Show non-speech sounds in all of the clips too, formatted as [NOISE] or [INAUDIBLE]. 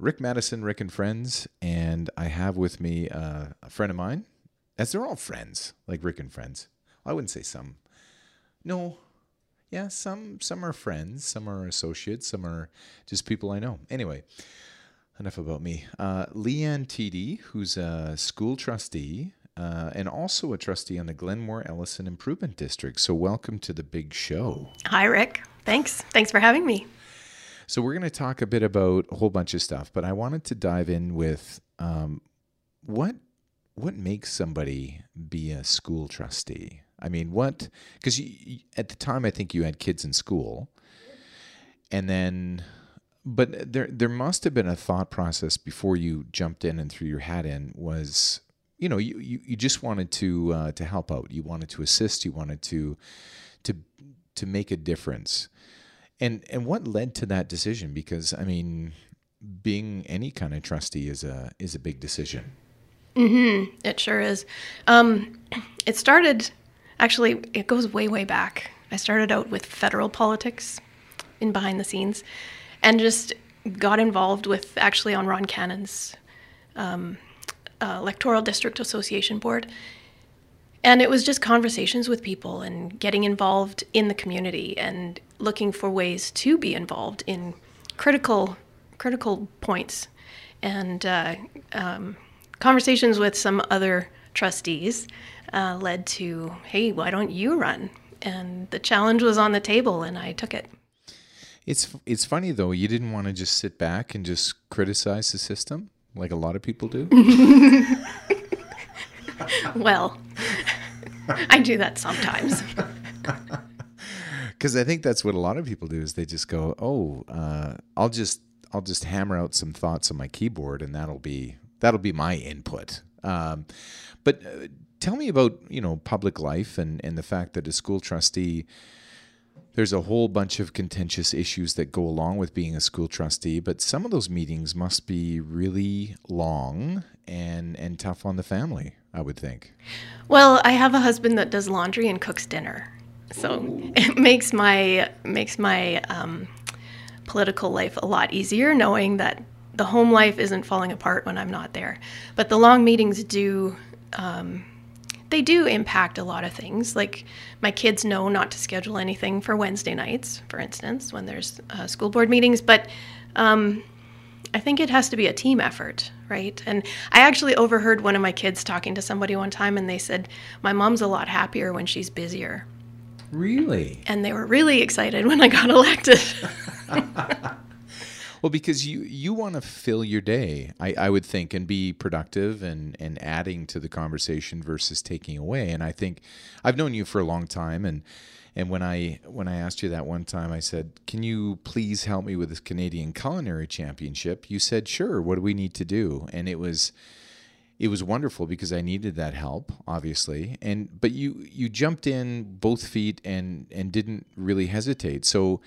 Rick Maddison, Rick and Friends, and I have with me uh, a friend of mine, as they're all friends, like Rick and Friends. I wouldn't say some. No, yeah, some some are friends, some are associates, some are just people I know. Anyway, enough about me. Uh, Lee-Ann Tiede, who's a school trustee uh, and also a trustee on the Glenmore Ellison Improvement District. So, welcome to the big show. Hi, Rick. Thanks. Thanks for having me. So, we're going to talk a bit about a whole bunch of stuff, but I wanted to dive in with um, what what makes somebody be a school trustee. I mean, what? Because at the time, I think you had kids in school, and then, but there there must have been a thought process before you jumped in and threw your hat in. Was you know you, you, you just wanted to uh, to help out you wanted to assist you wanted to to to make a difference and and what led to that decision? Because i mean being any kind of trustee is a is a big decision. Mm-hmm. It sure is. Um, it started actually it goes way way back. I started out with federal politics in behind the scenes and just got involved with actually on Ron Cannan's um, uh, electoral district association board. And it was just conversations with people and getting involved in the community and looking for ways to be involved in critical critical points. And uh, um, conversations with some other trustees uh, led to hey why don't you run? And the challenge was on the table and i took it. It's it's funny though you didn't want to just sit back and just criticize the system like a lot of people do? [LAUGHS] well, I do that sometimes. [LAUGHS] Because I think that's what a lot of people do is they just go, "Oh, uh, I'll just I'll just hammer out some thoughts on my keyboard, and that'll be that'll be my input." Um, but uh, tell me about you know public life and and the fact that a school trustee there's a whole bunch of contentious issues that go along with being a school trustee, but some of those meetings must be really long and and tough on the family, I would think. Well, I have a husband that does laundry and cooks dinner. So Ooh. it makes my makes my um, political life a lot easier knowing that the home life isn't falling apart when I'm not there. But the long meetings do um, they do impact a lot of things. Like my kids know not to schedule anything for Wednesday nights, for instance, when there's uh, school board meetings. But um, I think it has to be a team effort, right? And I actually overheard one of my kids talking to somebody one time, and they said, My mom's a lot happier when she's busier. Really? And they were really excited when I got elected. [LAUGHS] Well, because you you want to fill your day, I, I would think, and be productive and and adding to the conversation versus taking away. And I think I've known you for a long time, and and when I when I asked you that one time, I said, "Can you please help me with this Canadian Culinary Championship?" You said, "Sure. What do we need to do?" And it was it was wonderful because I needed that help, obviously. And but you you jumped in both feet and and didn't really hesitate. So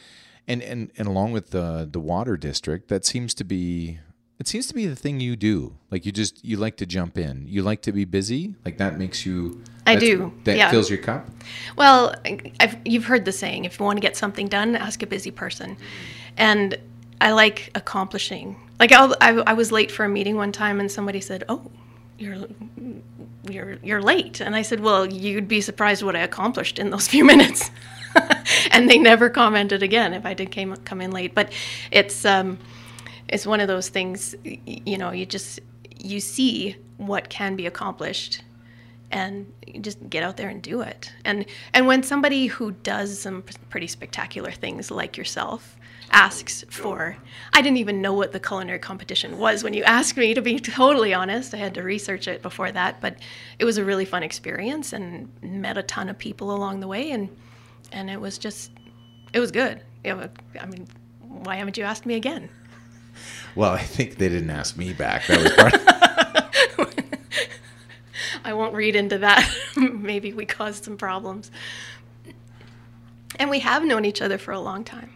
and and and along with the the water district, that seems to be it seems to be the thing you do. Like you just you like to jump in. You like to be busy. Like that makes you. I do. That yeah. fills your cup. Well, I've, you've heard the saying: if you want to get something done, ask a busy person. And I like accomplishing. Like I, I was late for a meeting one time, and somebody said, "Oh, you're you're you're late," and I said, "Well, you'd be surprised what I accomplished in those [LAUGHS] few minutes." [LAUGHS] and they never commented again if I did came come in late. But it's um, it's one of those things. You know, you just you see what can be accomplished and just get out there and do it. And and when somebody who does some pretty spectacular things like yourself asks for I didn't even know what the culinary competition was when you asked me to be totally honest. I had to research it before that, but it was a really fun experience and met a ton of people along the way and and it was just it was good. It was, I mean, why haven't you asked me again? Well, I think they didn't ask me back. That was part. I won't read into that. [LAUGHS] Maybe we caused some problems. And we have known each other for a long time.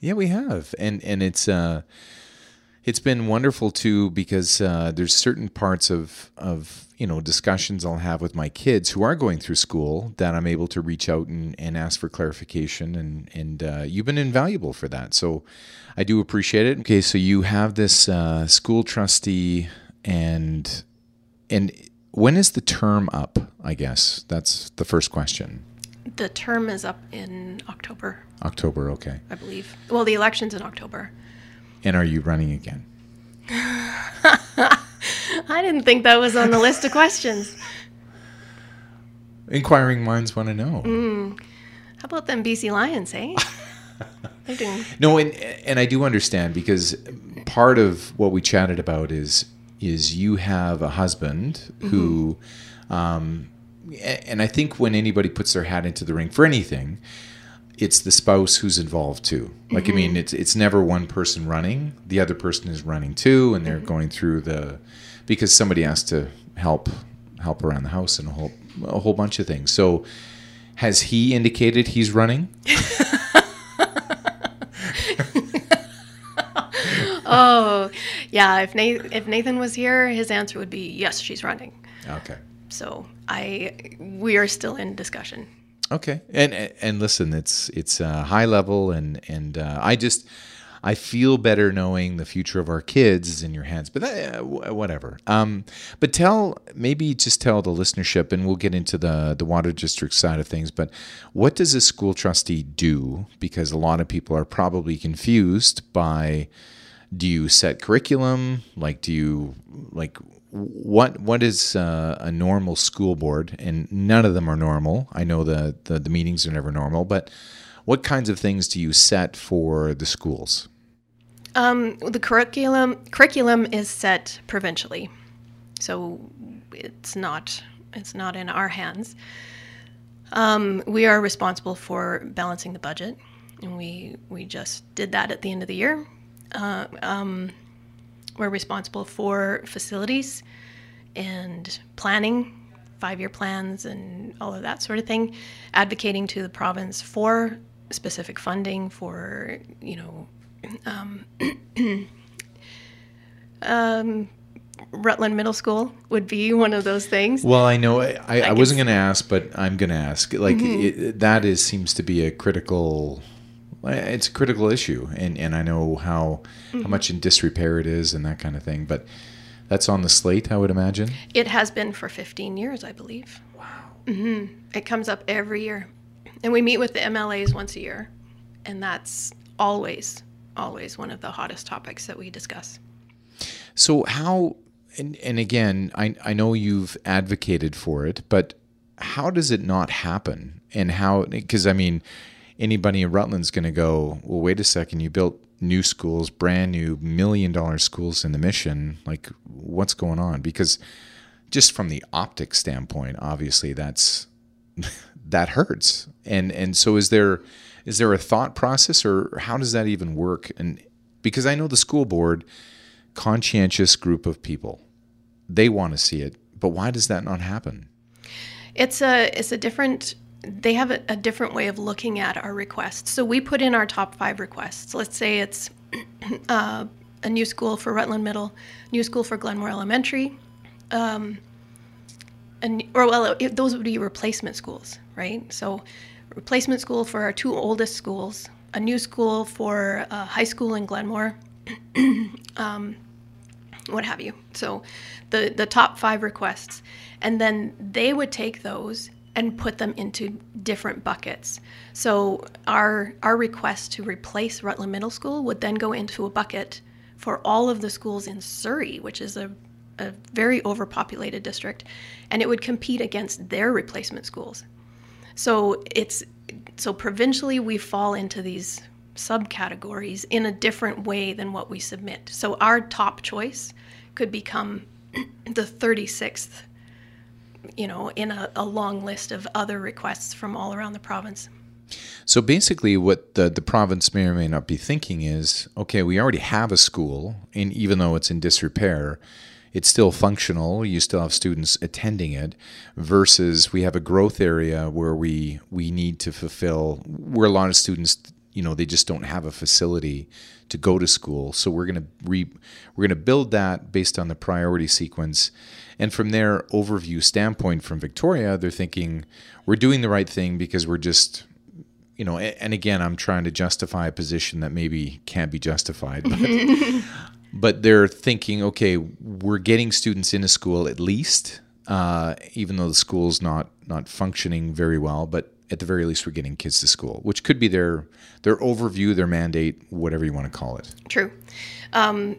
Yeah, we have, and and it's uh, It's been wonderful too because uh, there's certain parts of of you know discussions I'll have with my kids who are going through school that I'm able to reach out and, and ask for clarification and and uh, you've been invaluable for that. So I do appreciate it. Okay, so you have this uh, school trustee and and when is the term up? I guess that's the first question. The term is up in October, October, okay. I believe. Well, the election's in October. And are you running again? [LAUGHS] I didn't think that was on the list of questions. Inquiring minds want to know. How about them BC Lions, eh? [LAUGHS] No, and and I do understand because part of what we chatted about is is you have a husband mm-hmm. who, um, and I think when anybody puts their hat into the ring for anything, it's the spouse who's involved too. Like I mean, mm-hmm. it's it's never one person running; the other person is running too, and they're mm-hmm. going through the because somebody has to help help around the house and a whole a whole bunch of things. So. Has he indicated he's running? [LAUGHS] Oh, yeah. If Nathan, if Nathan was here, his answer would be yes, she's running. Okay. So I, we are still in discussion. Okay, and and listen, it's it's uh, high level, and and uh, I just I feel better knowing the future of our kids is in your hands. But that, uh, whatever. Um, but tell maybe just tell the listenership, and we'll get into the the water district side of things. But what does a school trustee do? Because a lot of people are probably confused by do you set curriculum? Like do you like what what is uh, a normal school board? And none of them are normal. I know the, the the meetings are never normal but what kinds of things do you set for the schools? Um, the curriculum curriculum is set provincially, so it's not it's not in our hands. Um, we are responsible for balancing the budget, and we we just did that at the end of the year. Uh, um, we're responsible for facilities and planning, five-year plans, and all of that sort of thing. Advocating to the province for specific funding for you know um, [CLEARS THROAT] Rutland Middle School would be one of those things. well i know i, I, I wasn't going to ask but i'm going to ask like it, that is seems to be a critical it's a critical issue and and i know how how much in disrepair it is and that kind of thing but that's on the slate i would imagine It has been for 15 years, I believe. Wow. hmm It comes up every year. And we meet with the MLAs once a year. And that's always, always one of the hottest topics that we discuss. So how and and again, I I know you've advocated for it, but how does it not happen? And how because I mean anybody in Rutland's going to go, well wait a second, you built new schools, brand new million dollar schools in the mission, like what's going on? Because just from the optic standpoint, obviously that's [LAUGHS] that hurts. And and so is there is there a thought process or how does that even work? And because I know the school board conscientious group of people. They want to see it, but why does that not happen? It's a it's a different they have a, a different way of looking at our requests. So we put in our top five requests. Let's say it's [CLEARS THROAT] uh, a new school for Rutland Middle, new school for Glenmore Elementary, um, and or well, it, those would be replacement schools, right? So replacement school for our two oldest schools, a new school for uh, high school in Glenmore, [CLEARS THROAT] what have you. So the the top 5 requests and then they would take those and put them into different buckets. So our our request to replace Rutland Middle School would then go into a bucket for all of the schools in Surrey, which is a a very overpopulated district, and it would compete against their replacement schools. So it's so provincially we fall into these subcategories in a different way than what we submit. So our top choice could become [CLEARS THROAT] the 36th, you know, in a, a long list of other requests from all around the province. So basically, what the, the province may or may not be thinking is okay, we already have a school, and even though it's in disrepair, it's still functional. You still have students attending it, versus we have a growth area where we we need to fulfill where a lot of students you know they just don't have a facility to go to school. So we're gonna re we're gonna build that based on the priority sequence, and from their overview standpoint from Victoria, they're thinking we're doing the right thing because we're just you know, and again, I'm trying to justify a position that maybe can't be justified, but, [LAUGHS] but they're thinking, okay, we're getting students into school at least, uh, even though the school's not not functioning very well, but at the very least, we're getting kids to school, which could be their their overview, their mandate, whatever you want to call it. True. Um,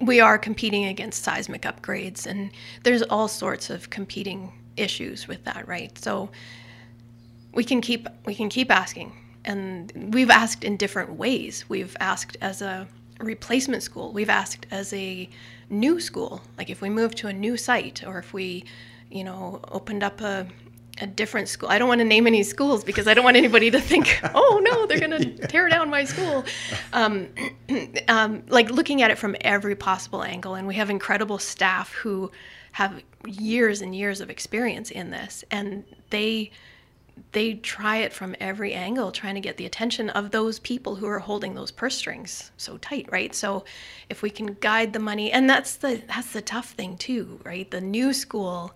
we are competing against seismic upgrades, and there's all sorts of competing issues with that, right? So we can keep we can keep asking, and we've asked in different ways. We've asked as a replacement school. We've asked as a new school, like if we move to a new site, or if we, you know, opened up a a different school. I don't want to name any schools because I don't want anybody to think, [LAUGHS] oh no, they're going to tear down my school. Um, [CLEARS THROAT] um, like looking at it from every possible angle, and we have incredible staff who have years and years of experience in this, and they they try it from every angle trying to get the attention of those people who are holding those purse strings so tight right so if we can guide the money and that's the that's the tough thing too right the new school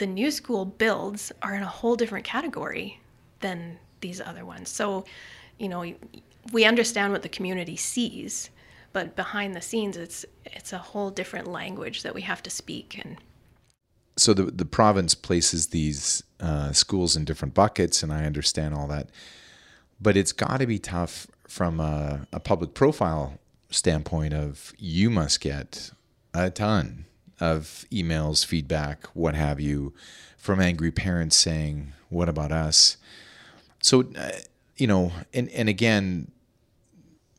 the new school builds are in a whole different category than these other ones so you know we understand what the community sees but behind the scenes it's it's a whole different language that we have to speak and so the the province places these uh, schools in different buckets, and I understand all that. But it's got to be tough from a, a, public profile standpoint. Of you must get a ton of emails, feedback, what have you, from angry parents saying, "What about us?" So, uh, you know, and and again,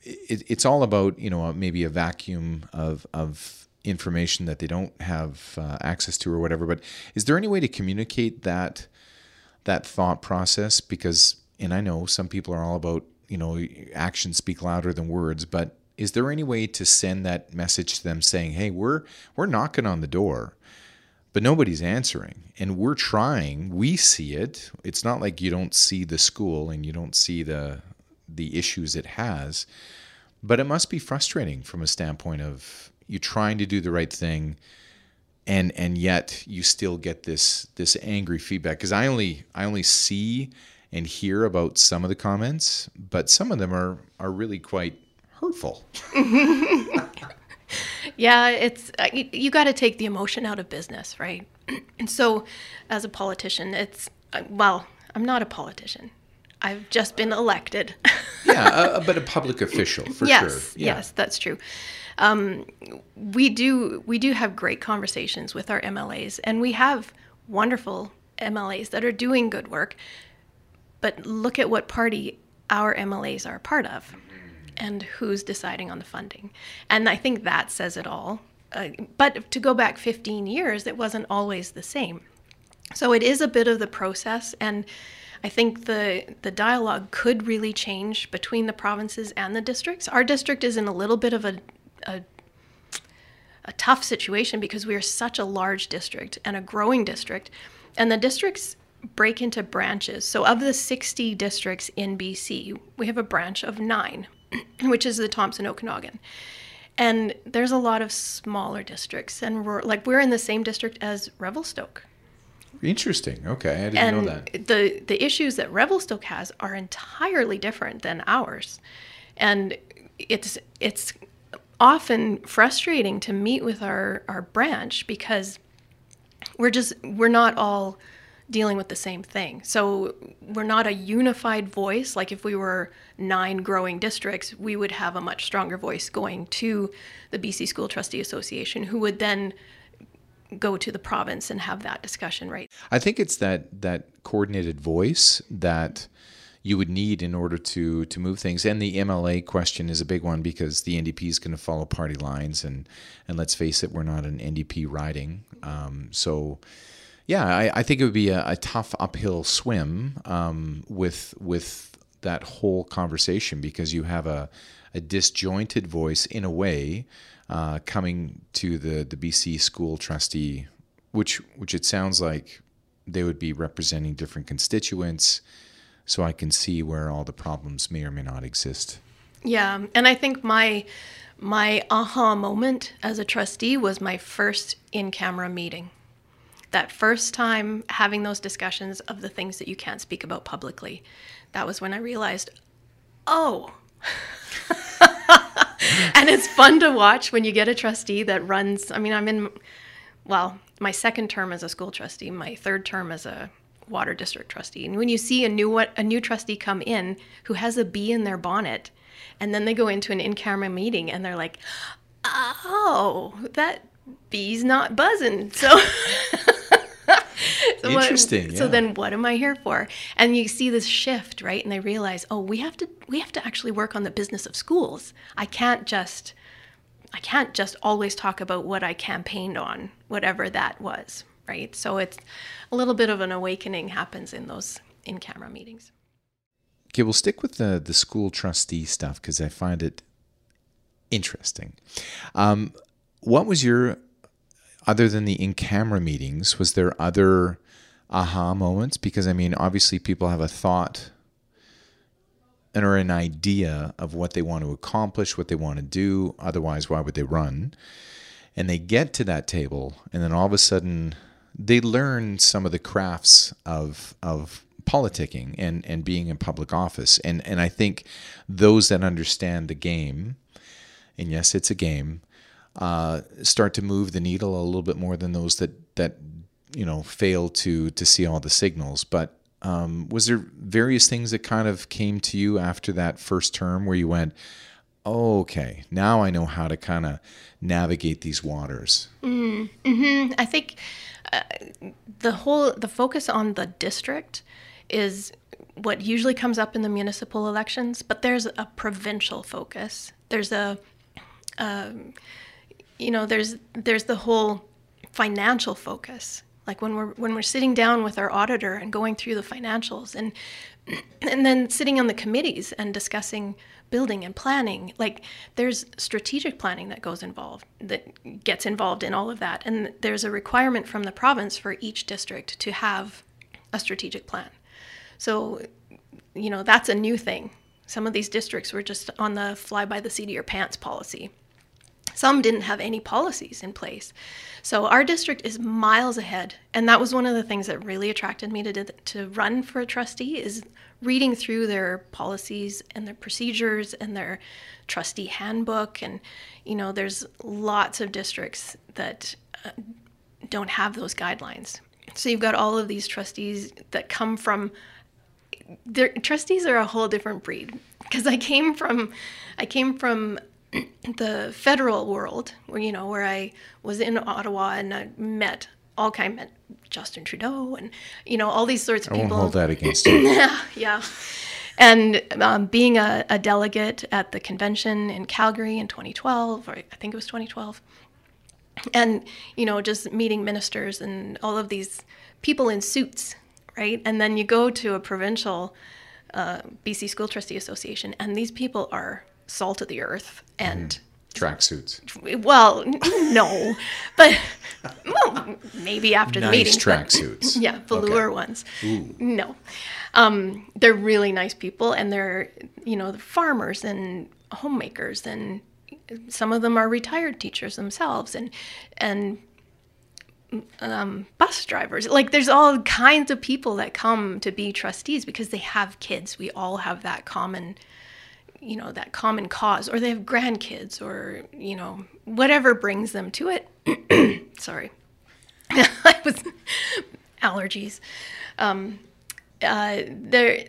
it, it's all about you know maybe a vacuum of of information that they don't have uh, access to or whatever. But is there any way to communicate that that thought process? Because and I know some people are all about you know actions speak louder than words, but is there any way to send that message to them saying, "Hey, we're we're knocking on the door." But nobody's answering, and we're trying. We see it. It's not like you don't see the school and you don't see the the issues it has, but it must be frustrating from a standpoint of you're trying to do the right thing and and yet you still get this this angry feedback because i only i only see and hear about some of the comments but some of them are are really quite hurtful [LAUGHS] yeah it's uh, you, you got to take the emotion out of business right [CLEARS THROAT] and so as a politician it's uh, well i'm not a politician I've just been elected. [LAUGHS] yeah, uh, but a public official for yes, sure. Yeah. Yes, that's true um, we do we do have great conversations with our MLAs, and we have wonderful MLAs that are doing good work. But look at what party our MLAs are a part of, and who's deciding on the funding. And I think that says it all. Uh, but to go back 15 years, it wasn't always the same. So it is a bit of the process, and I think the the dialogue could really change between the provinces and the districts. Our district is in a little bit of a a, a tough situation because we are such a large district and a growing district, and the districts break into branches. So, of the 60 districts in BC, we have a branch of nine, [CLEARS THROAT] which is the Thompson Okanagan. And there's a lot of smaller districts, and we're like we're in the same district as Revelstoke. Interesting. Okay, I didn't and know that. The the issues that Revelstoke has are entirely different than ours, and it's it's often frustrating to meet with our, our branch because we're just we're not all dealing with the same thing. So we're not a unified voice. Like if we were nine growing districts, we would have a much stronger voice going to the BC School Trustee Association, who would then go to the province and have that discussion, right? I think it's that that coordinated voice that you would need in order to to move things. And the MLA question is a big one because the NDP is going to follow party lines, and and let's face it, we're not an NDP riding. Um, so. Yeah, I, I, think it would be a, a tough uphill swim um, with with that whole conversation because you have a, a disjointed voice in a way uh, coming to the, the BC school trustee, which which it sounds like they would be representing different constituents, so I can see where all the problems may or may not exist. Yeah, and I think my my aha moment as a trustee was my first in-camera meeting. That first time having those discussions of the things that you can't speak about publicly. That was when I realized, oh. [LAUGHS] and it's fun to watch when you get a trustee that runs. I mean, I'm in, well, my second term as a school trustee, my third term as a water district trustee. And when you see a new a new trustee come in who has a bee in their bonnet, and then they go into an in-camera meeting and they're like, "Oh, that bee's not buzzing." So [LAUGHS] So what- Interesting, so yeah. then what am I here for? And you see this shift, right? And they realize, "Oh, we have to we have to actually work on the business of schools. I can't just I can't just always talk about what I campaigned on, whatever that was, right? So it's a little bit of an awakening happens in those in-camera meetings. Okay, we'll stick with the the school trustee stuff because I find it interesting. Um, what was your other than the in camera meetings? Was there other aha moments? Because I mean, obviously, people have a thought and or an idea of what they want to accomplish, what they want to do. Otherwise, why would they run? And they get to that table, and then all of a sudden, they learn some of the crafts of of politicking and and being in public office. And and I think those that understand the game, and yes, it's a game, uh, start to move the needle a little bit more than those that that you know fail to to see all the signals. But um, was there various things that kind of came to you after that first term where you went, oh, okay, now I know how to kind of navigate these waters? Hmm. I think uh, the whole the focus on the district is what usually comes up in the municipal elections, but there's a provincial focus. There's a um, you know there's there's the whole financial focus like when we're when we're sitting down with our auditor and going through the financials and and then sitting on the committees and discussing building and planning like there's strategic planning that goes involved that gets involved in all of that. And there's a requirement from the province for each district to have a strategic plan. So you know that's a new thing. Some of these districts were just on the fly by the seat of your pants policy some didn't have any policies in place. So our district is miles ahead, and that was one of the things that really attracted me to to run for a trustee is reading through their policies and their procedures and their trustee handbook and you know there's lots of districts that uh, don't have those guidelines. So you've got all of these trustees that come from trustees are a whole different breed because I came from I came from the federal world where you know where I was in Ottawa and I met all kind met Justin Trudeau and you know all these sorts of I won't people. hold that against you. [LAUGHS] yeah yeah. And um, being a, a delegate at the convention in Calgary in 2012 or I think it was 2012 and you know just meeting ministers and all of these people in suits right? And then you go to a provincial uh, bc school trustee association and these people are salt of the earth and Tracksuits. well no but well, maybe after the Nice meeting but- tracksuits. [LAUGHS] yeah velour ones. No. Um, they're really nice people and they're you know the farmers and homemakers and some of them are retired teachers themselves and and um, bus drivers. Like there's all kinds of people that come to be trustees because they have kids. We all have that common you know that common cause or they have grandkids or you know whatever brings them to it [CLEARS THROAT] sorry [LAUGHS] i was allergies um, uh, they're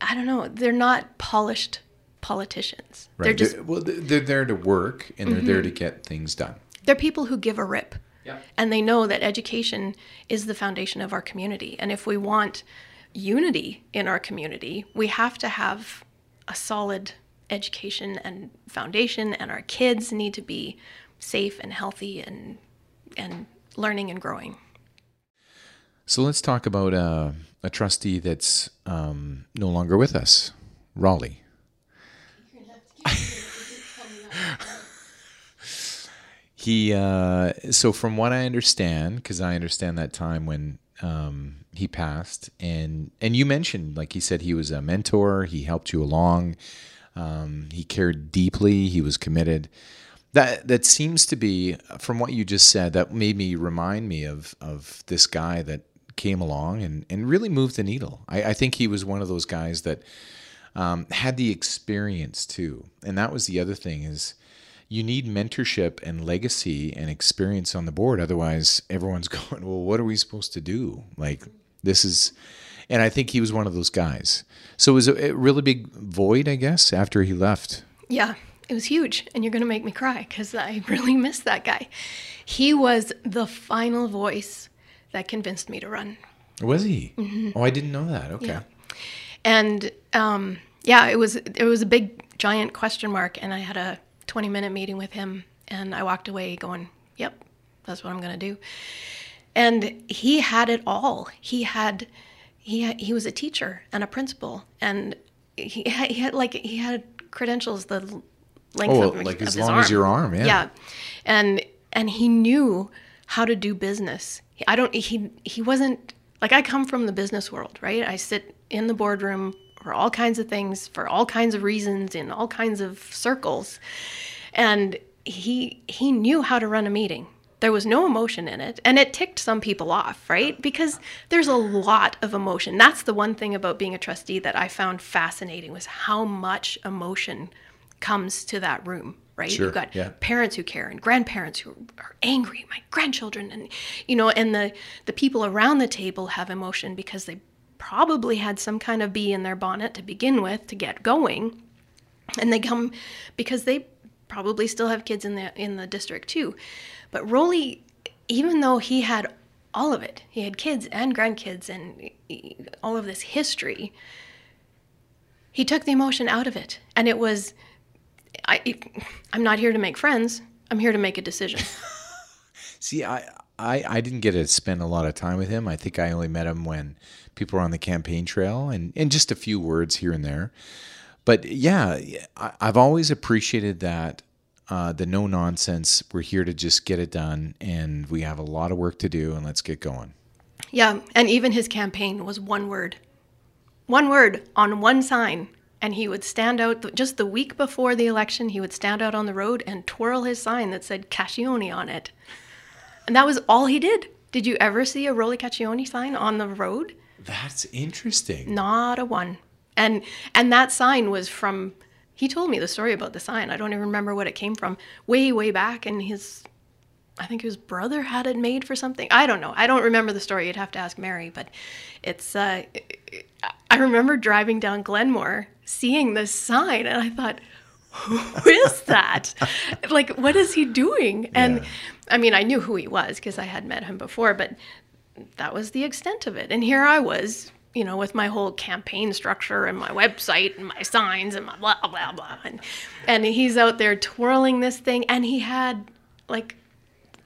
i don't know they're not polished politicians Right. they're just well, they're there to work and they're there to get things done. they're people who give a rip. Yeah. And they know that education is the foundation of our community. And if we want unity in our community, we have to have a solid education and foundation and our kids need to be safe and healthy and and learning and growing. So let's talk about uh, a trustee that's um, no longer with us, Rolly. [LAUGHS] He uh, so from what I understand, because I understand that time when um, he passed, and and you mentioned, like he said, he was a mentor. He helped you along. Um, he cared deeply. He was committed. That that seems to be from what you just said. That made me remind me of of this guy that came along and and really moved the needle. I, I think he was one of those guys that um, had the experience too, and that was the other thing is you need mentorship and legacy and experience on the board. Otherwise, everyone's [LAUGHS] going, well, what are we supposed to do? Like, this is, and I think he was one of those guys. So it was a, a really big void, I guess, after he left. Yeah, it was huge. And you're going to make me cry because I [LAUGHS] really miss that guy. He was the final voice that convinced me to run. Was he? Mm-hmm. Oh, I didn't know that. Okay. Yeah. And um, yeah, it was it was a big giant question mark, and I had a 20 minute meeting with him, and I walked away going, "Yep, that's what I'm going to do." And he had it all. He had he had, he was a teacher and a principal, and he had, he had like he had credentials the length oh, of like of as long arm. as your arm, yeah. Yeah, and and he knew how to do business. I don't. He he wasn't like I come from the business world, right? I sit in the boardroom for all kinds of things, for all kinds of reasons, in all kinds of circles, and he he knew how to run a meeting. There was no emotion in it, and it ticked some people off, right? Because there's a lot of emotion. That's the one thing about being a trustee that I found fascinating was how much emotion comes to that room right Sure, you've got yeah. parents who care and grandparents who are angry my grandchildren and you know and the the people around the table have emotion because they probably had some kind of bee in their bonnet to begin with to get going and they come because they probably still have kids in the in the district too but Rolly even though he had all of it he had kids and grandkids and all of this history he took the emotion out of it and it was I, I'm not here to make friends. I'm here to make a decision. [LAUGHS] See, I, I I didn't get to spend a lot of time with him. I think I only met him when people were on the campaign trail and, and just a few words here and there. But yeah, I, I've always appreciated that uh, the no nonsense. We're here to just get it done, and we have a lot of work to do, and let's get going. Yeah, and even his campaign was one word. One word on one sign. And he would stand out just the week before the election, he would stand out on the road and twirl his sign that said Cascione on it. And that was all he did. Did you ever see a Rolly Caccione sign on the road? That's interesting. Not a one. And and that sign was from he told me the story about the sign. I don't even remember what it came from. Way, way back and his I think his brother had it made for something. I don't know. I don't remember the story. You'd have to ask Mary, but it's uh I remember driving down Glenmore, seeing this sign, and I thought, who is that? like, what is he doing? And Yeah. I mean, I knew who he was because I had met him before, but that was the extent of it. And here I was, you know, with my whole campaign structure and my website and my signs and my blah blah blah. And and he's out there twirling this thing, and he had like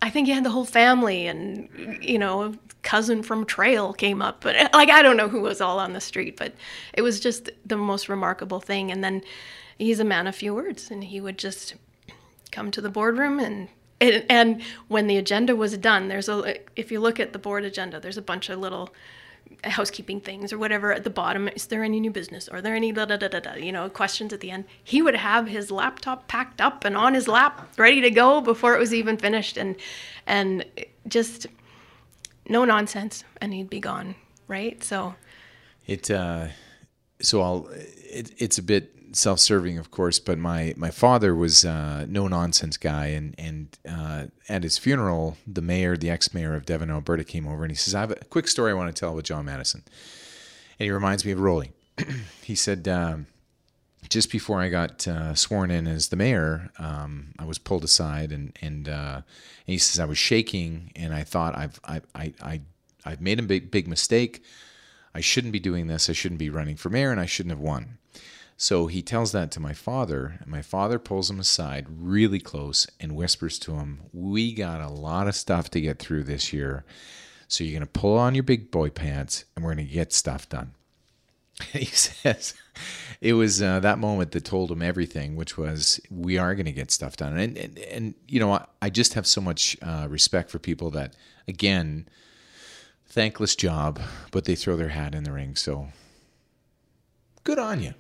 I think he had the whole family and you know a cousin from Trail came up, but like I don't know who was all on the street, but it was just the most remarkable thing. And then he's a man of few words, and he would just come to the boardroom and. And, and when the agenda was done, there's a if you look at the board agenda, there's a bunch of little housekeeping things or whatever at the bottom. Is there any new business? Are there any da da da da da? You know, questions at the end. He would have his laptop packed up and on his lap, ready to go before it was even finished, and and just no nonsense, and he'd be gone. Right. So It uh, so I'll it, it's a bit self-serving, of course, but my my father was uh, no nonsense guy, and and uh, at his funeral, the mayor, the ex-mayor of Devon, Alberta, came over and he says, "I have a quick story I want to tell with John Maddison," and he reminds me of Rolly. [CLEARS THROAT] he said. Um, just before I got uh, sworn in as the mayor, um, I was pulled aside, and and, uh, and he says I was shaking, and I thought I've I I, I I've made a big big mistake. I shouldn't be doing this. I shouldn't be running for mayor, and I shouldn't have won. So he tells that to my father, and my father pulls him aside really close and whispers to him, "We got a lot of stuff to get through this year, so you're gonna pull on your big boy pants, and we're gonna get stuff done." [LAUGHS] he says it was uh, that moment that told him everything, which was we are going to get stuff done. And, and, and you know, I, I just have so much uh, respect for people that, again, thankless job, but they throw their hat in the ring. So good on you.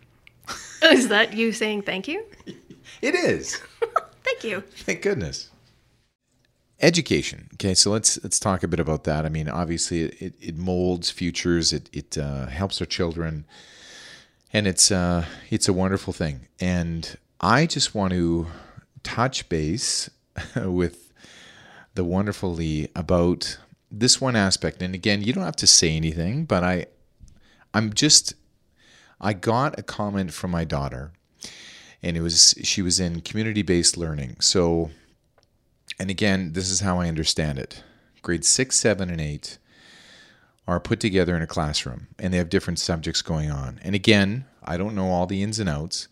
[LAUGHS] Is that you saying thank you? [LAUGHS] It is. [LAUGHS] Thank you. Thank goodness. Education. Okay, so let's let's talk a bit about that. I mean, obviously, it, it molds futures. It it uh, helps our children, and it's uh, it's a wonderful thing. And I just want to touch base with the wonderful Lee about this one aspect. And again, you don't have to say anything, but I I'm just I got a comment from my daughter, and it was she was in community based learning. So and again, this is how I understand it. Grades six, seven, and eight are put together in a classroom and they have different subjects going on. And again, I don't know all the ins and outs,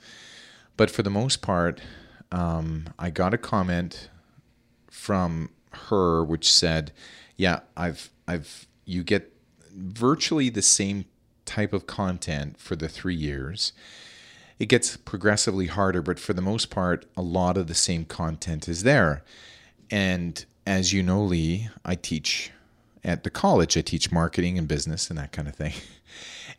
but for the most part, um, I got a comment from her which said, "Yeah, I've I've you get virtually the same type of content for the three years." It gets progressively harder, but for the most part, a lot of the same content is there. And as you know, Lee, I teach at the college. I teach marketing and business and that kind of thing. [LAUGHS]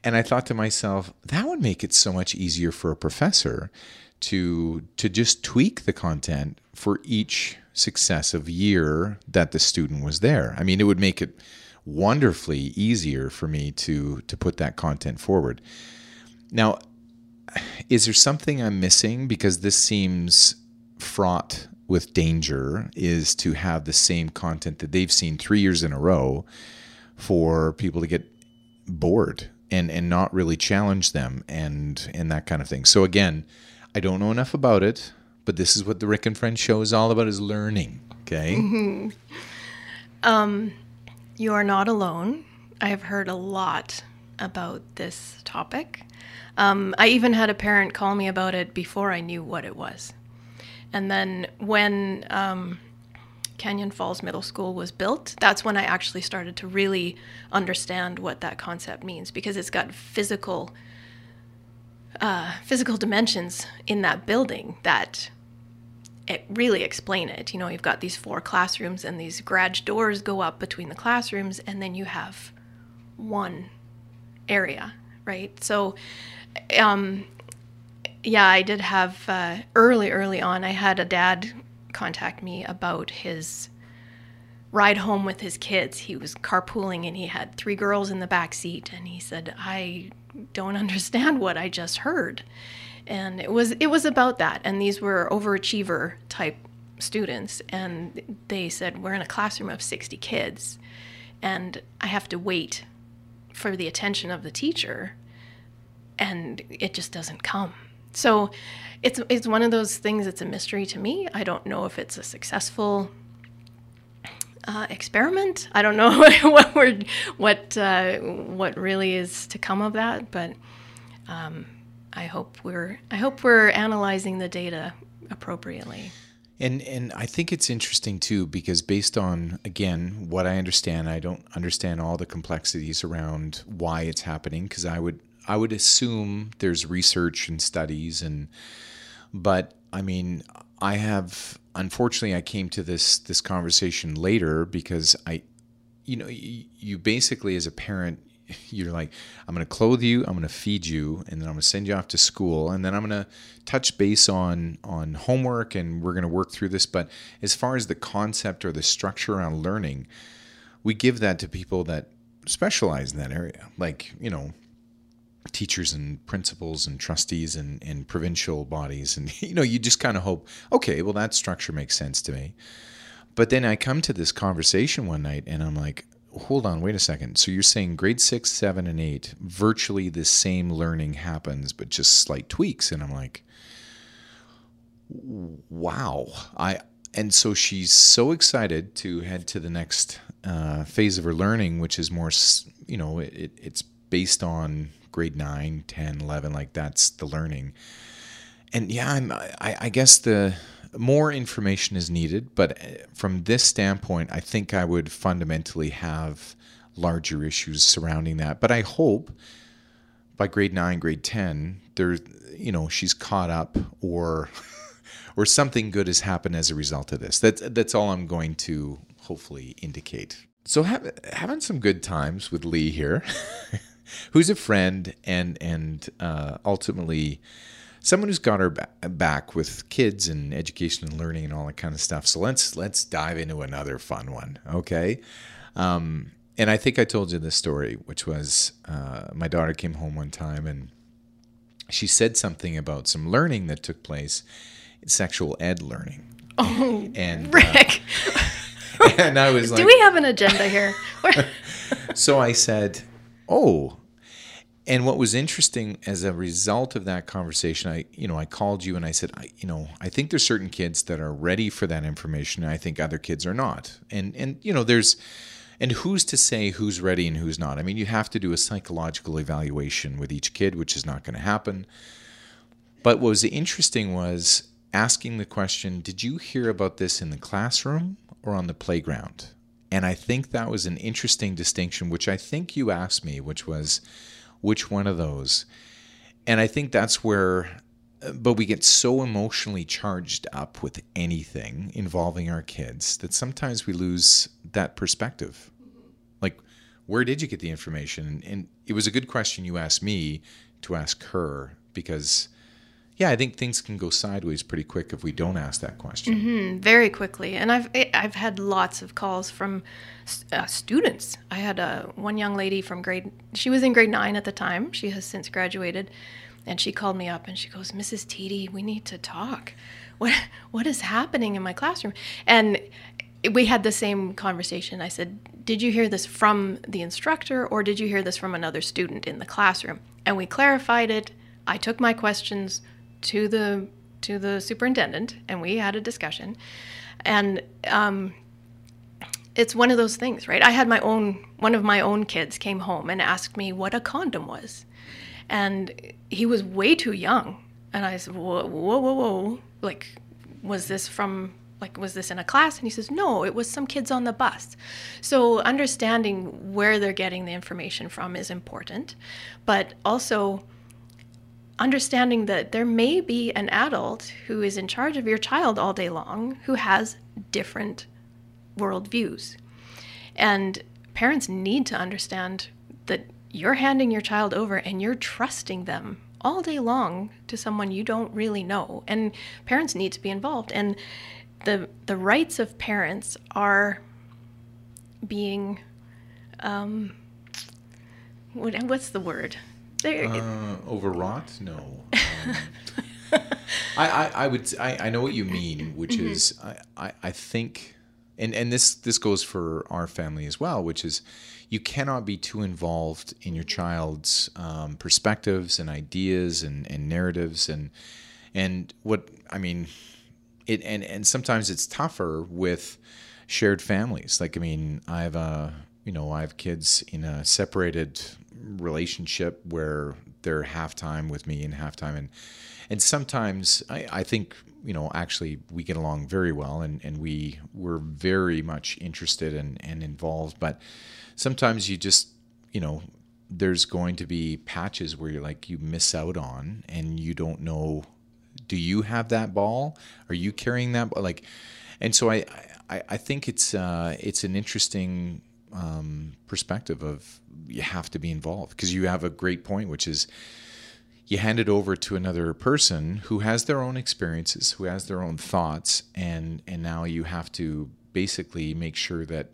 And I thought to myself, that would make it so much easier for a professor to to just tweak the content for each successive year that the student was there. I mean, it would make it wonderfully easier for me to to put that content forward. Now, is there something I'm missing because this seems fraught with danger is to have the same content that they've seen 3 years in a row for people to get bored and and not really challenge them and and that kind of thing. So again, I don't know enough about it, but this is what the Rick and Friends show is all about is learning, okay? Mm-hmm. Um you are not alone. I have heard a lot about this topic. Um, I even had a parent call me about it before I knew what it was. And then when um, Canyon Falls Middle School was built, that's when I actually started to really understand what that concept means because it's got physical uh, physical dimensions in that building that it really explain it. You know, you've got these four classrooms and these garage doors go up between the classrooms, and then you have one area, right? So, um, yeah, I did have uh, early, early on, I had a dad contact me about his ride home with his kids. He was carpooling and he had three girls in the back seat, and he said, "I don't understand what I just heard." And it was it was about that, and these were overachiever type students, and they said, "We're in a classroom of 60 kids, and I have to wait for the attention of the teacher, and it just doesn't come." So it's it's one of those things that's a mystery to me. I don't know if it's a successful uh, experiment. I don't know [LAUGHS] what we're, what uh, what really is to come of that, but um, I hope we're I hope we're analyzing the data appropriately. And and I think it's interesting too because based on again what I understand, I don't understand all the complexities around why it's happening because I would I would assume there's research and studies and but I mean I have unfortunately I came to this this conversation later because I you know you, you basically as a parent [LAUGHS] you're like I'm going to clothe you, I'm going to feed you and then I'm going to send you off to school and then I'm going to touch base on on homework and we're going to work through this. But as far as the concept or the structure around learning we give that to people that specialize in that area. Like you know teachers and principals and trustees and, and provincial bodies. And, [LAUGHS] you know, you just kind of hope, okay, well, that structure makes sense to me. But then I come to this conversation one night and I'm like, hold on, wait a second. So you're saying grade six, seven, and eight, virtually the same learning happens, but just slight tweaks. And I'm like, wow. I, and so she's so excited to head to the next uh, phase of her learning, which is more, you know, it, it's based on grade 9 10 11 like that's the learning. And yeah I'm, I, I guess the more information is needed but uh, from this standpoint i think i would fundamentally have larger issues surrounding that. But i hope by grade 9 grade 10 there you know she's caught up or [LAUGHS] or something good has happened as a result of this. That's that's all i'm going to hopefully indicate. So have, having some good times with Lee here, [LAUGHS] who's a friend and and uh, ultimately someone who's got her ba- back with kids and education and learning and all that kind of stuff. So let's let's dive into another fun one, okay? Um, and I think I told you this story, which was uh, my daughter came home one time and she said something about some learning that took place, sexual ed learning. Oh, [LAUGHS] And uh, Rick, [LAUGHS] and I was like, do we have an agenda here? [LAUGHS] so I said, "Oh." And what was interesting as a result of that conversation, I, you know, I called you and I said, I, you know, I think there's certain kids that are ready for that information, and I think other kids are not. And and you know, there's, and who's to say who's ready and who's not? I mean, you have to do a psychological evaluation with each kid, which is not going to happen. But what was interesting was asking the question, did you hear about this in the classroom or on the playground? And I think that was an interesting distinction, which I think you asked me, which was which one of those? And I think that's where, but we get so emotionally charged up with anything involving our kids that sometimes we lose that perspective. Like, where did you get the information? And it was a good question you asked me to ask her because yeah, I think things can go sideways pretty quick if we don't ask that question. Mm-hmm, very quickly. And I've I've had lots of calls from uh, students. I had uh, one young lady from grade. She was in grade nine at the time. She has since graduated, and she called me up and she goes, "Mrs. Tiede, we need to talk. What what is happening in my classroom?" And we had the same conversation. I said, "Did you hear this from the instructor, or did you hear this from another student in the classroom?" And we clarified it. I took my questions to the to the superintendent and we had a discussion. And um, it's one of those things right? I had my own one of my own kids came home and asked me what a condom was. And he was way too young. And i said whoa whoa whoa, whoa. like was this from like was this in a class? And he says no it was some kids on the bus. So understanding where they're getting the information from is important. But also understanding that there may be an adult who is in charge of your child all day long who has different worldviews. And parents need to understand that you're handing your child over and you're trusting them all day long to someone you don't really know. And parents need to be involved. And the, the rights of parents are being, um, what, what's the word? They're, Uh, overwrought? No. [LAUGHS] Um, I, I, I would I, I know what you mean, which is I, I, I think and, and this this goes for our family as well, which is you cannot be too involved in your child's um, perspectives and ideas and, and narratives and and what I mean it and, and sometimes it's tougher with shared families. Like I mean, I have a you know, I have kids in a separated relationship where they're half time with me and half time and and sometimes I, I think you know actually we get along very well and, and we we're very much interested and, and involved but sometimes you just you know there's going to be patches where you're like you miss out on and you don't know do you have that ball are you carrying that ball? like and so I, I I think it's uh it's an interesting um, perspective of you have to be involved because you have a great point, which is you hand it over to another person who has their own experiences, who has their own thoughts, and and now you have to basically make sure that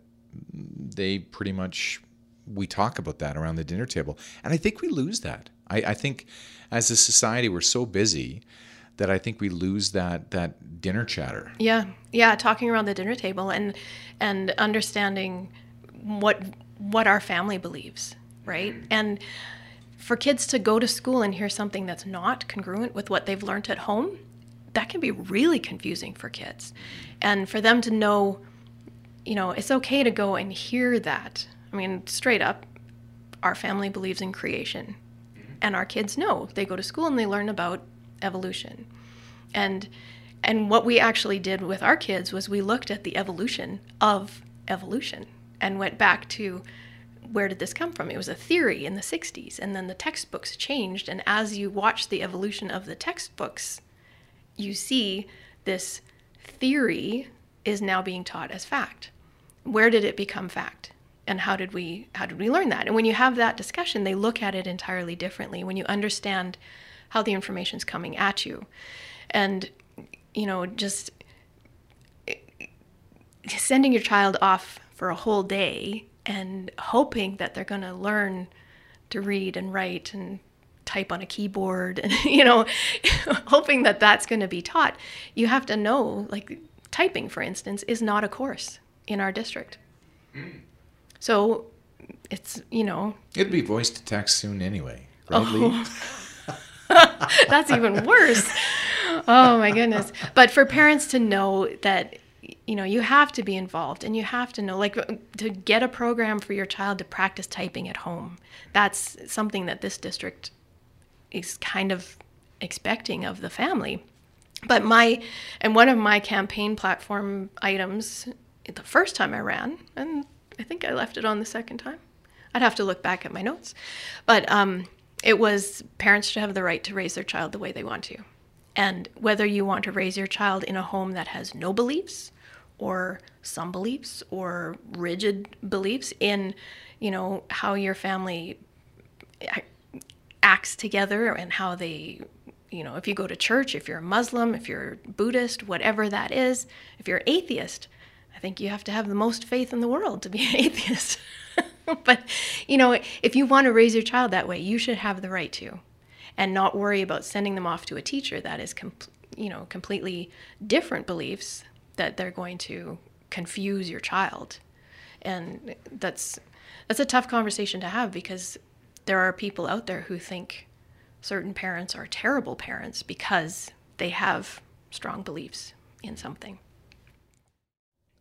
they pretty much we talk about that around the dinner table, and I think we lose that. I, I think as a society we're so busy that I think we lose that that dinner chatter. Yeah, yeah, talking around the dinner table and and understanding what what our family believes, right? And for kids to go to school and hear something that's not congruent with what they've learned at home, that can be really confusing for kids. And for them to know, you know, it's okay to go and hear that. I mean, straight up, our family believes in creation. And our kids know. They go to school and they learn about evolution. And and what we actually did with our kids was we looked at the evolution of evolution and went back to where did this come from? It was a theory in the 60s, and then the textbooks changed. And as you watch the evolution of the textbooks, you see this theory is now being taught as fact. Where did it become fact? and how did we how did we learn that and when you have that discussion they look at it entirely differently when you understand how the information is coming at you and you know just eh, sending your child off for a whole day and hoping that they're going to learn to read and write and type on a keyboard and [LAUGHS] you know [LAUGHS] hoping that that's going to be taught you have to know like typing for instance is not a course in our district so it's you know It'd be voice to text soon anyway, right, Oh. [LAUGHS] That's even worse. Oh my goodness. But for parents to know that you know, you have to be involved and you have to know like to get a program for your child to practice typing at home. That's something that this district is kind of expecting of the family. But my and one of my campaign platform items the first time I ran, and I think I left it on the second time. I'd have to look back at my notes. But um, it was parents should have the right to raise their child the way they want to. And whether you want to raise your child in a home that has no beliefs or some beliefs or rigid beliefs in, you know, how your family acts together and how they you know if you go to church if you're a muslim if you're buddhist whatever that is if you're atheist i think you have to have the most faith in the world to be an [LAUGHS] atheist. [LAUGHS] But you know if you want to raise your child that way you should have the right to and not worry about sending them off to a teacher that is com- you know completely different beliefs that they're going to confuse your child and that's that's a tough conversation to have because there are people out there who think certain parents are terrible parents because they have strong beliefs in something.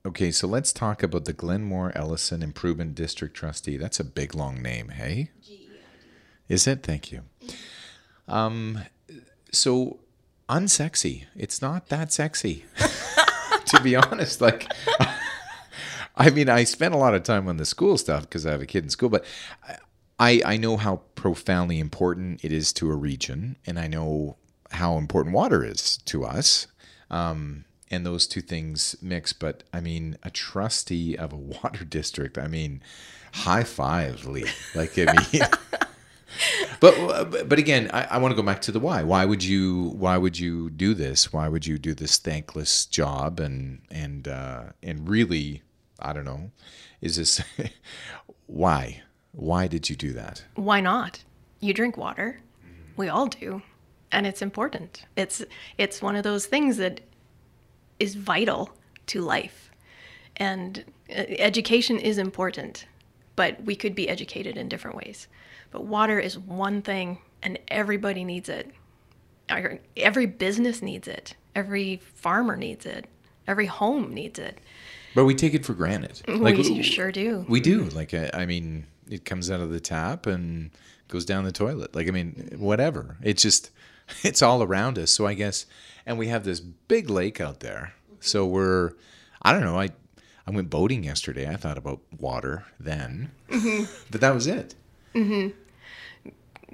Okay, so let's talk about the Glenmore Ellison Improvement District Trustee. That's a big long name, hey? Is it? Thank you. Um, so unsexy. It's not that sexy, [LAUGHS] to be [LAUGHS] honest. Like, I mean, I spent a lot of time on the school stuff because I have a kid in school, but I, I know how profoundly important it is to a region, and I know how important water is to us. Um, and those two things mix. But I mean, a trustee of a [LAUGHS] water district, I mean, high five, Lee. Like, I mean, but but again, I, I want to go back to the why. Why would you why would you do this? Why would you do this thankless job? And and uh, and really, I don't know. Is this [LAUGHS] why? Why did you do that? Why not? You drink water. We all do. And it's important. It's it's one of those things that is vital to life. And uh, education is important, but we could be educated in different ways. But water is one thing and everybody needs it. Every business needs it. Every farmer needs it. Every home needs it. But we take it for granted. we sure do. We do. Like I, I mean, it comes out of the tap and goes down the toilet. Like I mean, whatever. It's just [LAUGHS] it's all around us. So I guess and we have this big lake out there. So we're I don't know, I I went boating yesterday. I thought about water then. Mm-hmm. but that was it. Mm-hmm.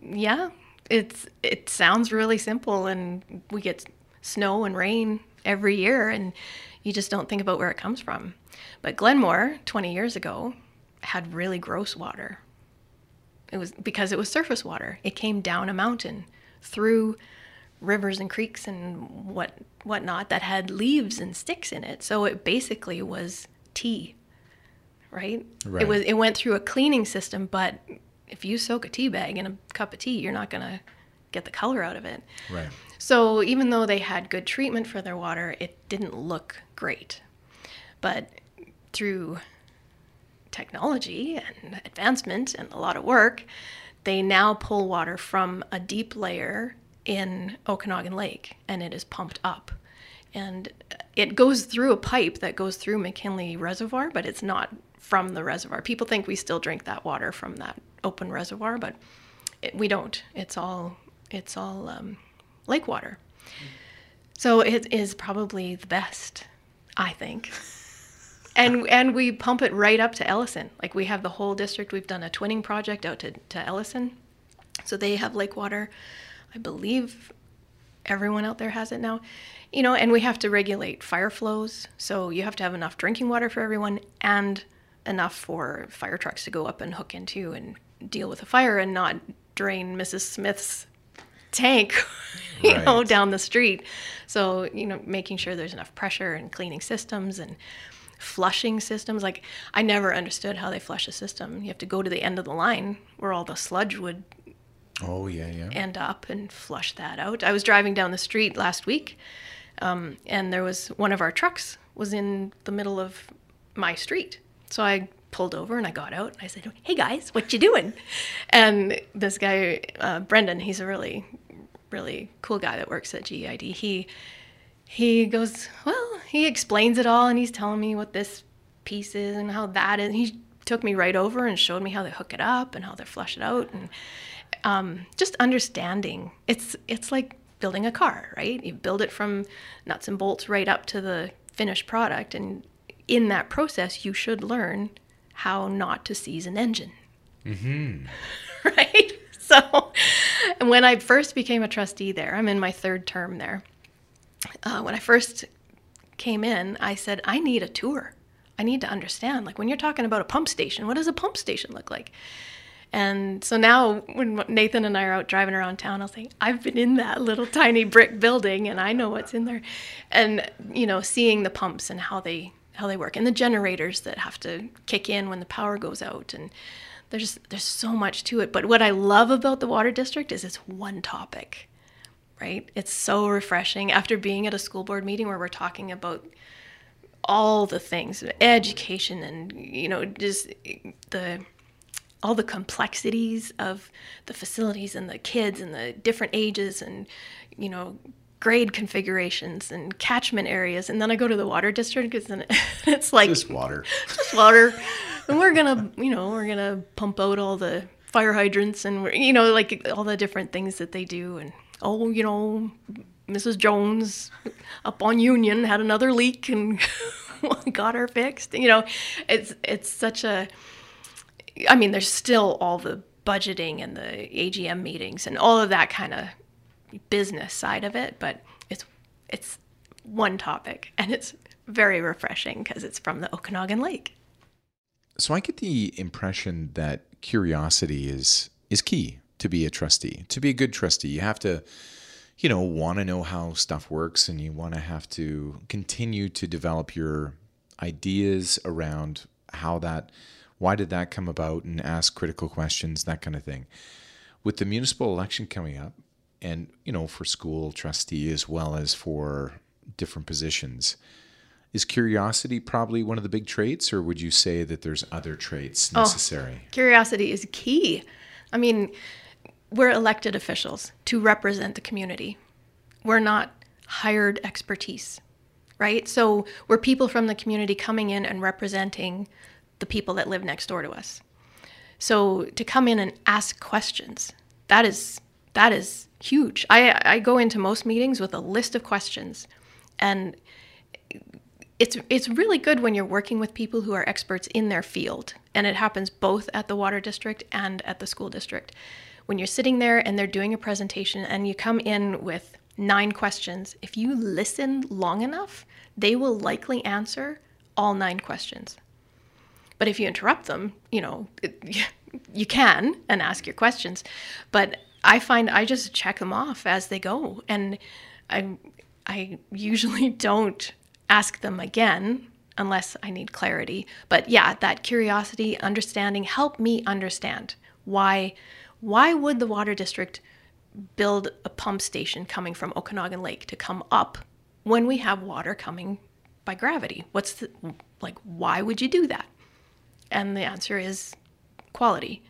Yeah it's it sounds really simple and we get snow and rain every year and you just don't think about where it comes from but glenmore 20 years ago had really gross water it was because it was surface water it came down a mountain through rivers and creeks and what whatnot that had leaves and sticks in it so it basically was tea right? Right. It was it went through a cleaning system, but if you soak a tea bag in a cup of tea, you're not gonna get the color out of it. Right. So even though they had good treatment for their water, it didn't look great. But through technology and advancement and a lot of work, they now pull water from a deep layer in Okanagan Lake and it is pumped up. And it goes through a pipe that goes through McKinley Reservoir, but it's not from the reservoir. People think we still drink that water from that open reservoir, but it, we don't. It's all it's all um, lake water. So it is probably the best, I think. [LAUGHS] And and we pump it right up to Ellison. Like we have the whole district. We've done a twinning project out to, to Ellison. So they have lake water. I believe everyone out there has it now. You know, and we have to regulate fire flows. So you have to have enough drinking water for everyone and enough for fire trucks to go up and hook into and deal with a fire and not drain Mrs. Smith's tank, [LAUGHS] you right. know, down the street. So, you know, making sure there's enough pressure and cleaning systems and flushing systems. Like, I never understood how they flush a system. You have to go to the end of the line where all the sludge would oh yeah yeah end up and flush that out. I was driving down the street last week, um, and there was one of our trucks was in the middle of my street. So I pulled over and I got out and I said, "Hey guys, what you doing?" And this guy, uh, Brendan, he's a really, really cool guy that works at GEID. He he goes, well, he explains it all and he's telling me what this piece is and how that is. He took me right over and showed me how they hook it up and how they flush it out and um, just understanding. It's it's like building a car, right? You build it from nuts and bolts right up to the finished product and in that process, you should learn how not to seize an engine. Mm-hmm. [LAUGHS] right? So, when I first became a trustee there, I'm in my third term there. Uh, when I first came in, I said, I need a tour. I need to understand. Like, when you're talking about a pump station, what does a pump station look like? And so now, when Nathan and I are out driving around town, I'll say, I've been in that little tiny brick building and I know what's in there. And, you know, seeing the pumps and how they how they work and the generators that have to kick in when the power goes out and there's there's so much to it. But what i love about the water district is it's one topic right? It's so refreshing. After being at a school board meeting where we're talking about all the things education and you know just the all the complexities of the facilities and the kids and the different ages and you know grade configurations and catchment areas. And then I go to the water district because then [LAUGHS] it's like just water, [LAUGHS] just water. and we're gonna, you know, we're gonna pump out all the fire hydrants and we're, you know, like all the different things that they do. And oh, you know, Mrs. Jones up on Union had another leak and [LAUGHS] got her fixed. You know, it's it's such a. I mean, there's still all the budgeting and the AGM meetings and all of that kind of business side of it, but it's it's one topic and it's very refreshing because it's from the Okanagan Lake. So I get the impression that curiosity is is key to be a trustee. To be a good trustee, you have to you know, want to know how stuff works and you want to have to continue to develop your ideas around how that why did that come about and ask critical questions, that kind of thing. With the municipal election coming up, and you know for school trustee as well as for different positions. Is curiosity probably one of the big traits or would you say that there's other traits oh, necessary? oh, curiosity is key. I mean we're elected officials to represent the community. We're not hired expertise right? So we're people from the community coming in and representing the people that live next door to us. So to come in and ask questions that is that is huge. I, I go into most meetings with a list of questions, and it's it's really good when you're working with people who are experts in their field, and it happens both at the water district and at the school district. When you're sitting there and they're doing a presentation, and you come in with nine questions, if you listen long enough, they will likely answer all nine questions. But if you interrupt them, you know, it, [LAUGHS] you can and ask your questions. But I find I just check them off as they go, and I I usually [LAUGHS] don't ask them again unless I need clarity. But yeah, that curiosity, understanding, help me understand why why would the water district build a pump station coming from Okanagan Lake to come up when we have water coming by gravity? What's the like why would you do that? And the answer is quality.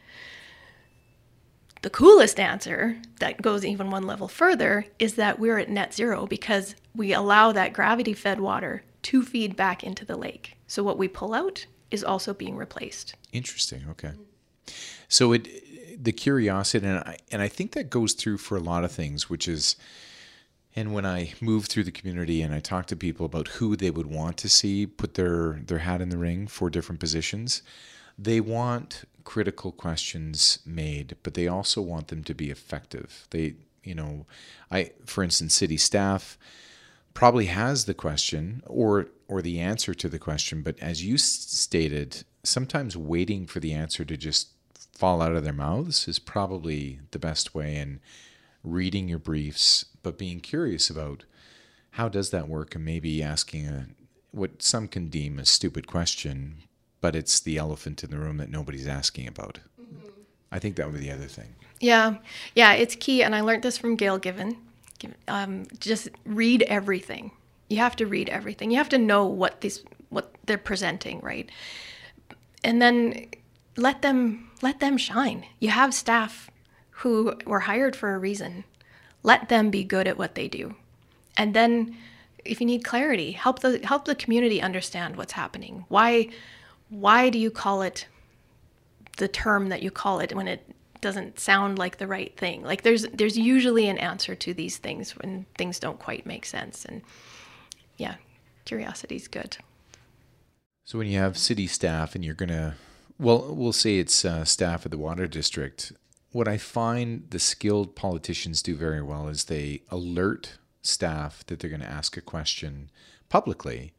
The coolest answer that goes even one level further is that we're at net zero because we allow that gravity fed water to feed back into the lake. So what we pull out is also being replaced. Interesting. Okay. So it the curiosity and I, and I think that goes through for a lot of things, which is and when I move through the community and I talk to people about who they would want to see put their their hat in the ring for different positions, they want critical questions made, but they also want them to be effective. They, you know, I, for instance, city staff probably has the question or or the answer to the question, but as you stated, sometimes waiting for the answer to just fall out of their mouths is probably the best way and reading your briefs but being curious about how does that work and maybe asking a what some can deem a stupid question but it's the elephant in the room that nobody's asking about mm-hmm. i think that would be the other thing yeah yeah it's key and i learned this from gail given um, just read everything you have to read everything you have to know what these what they're presenting right and then let them let them shine. You have staff who were hired for a reason. Let them be good at what they do. And then if you need clarity, help the help the community understand what's happening. Why why do you call it the term that you call it when it doesn't sound like the right thing? Like there's there's usually an answer to these things when things don't quite make sense and yeah, curiosity is good. So when you have city staff and you're to well, we'll say it's uh, staff at the water district. What I find the skilled politicians do very well is they alert staff that they're going to ask a question publicly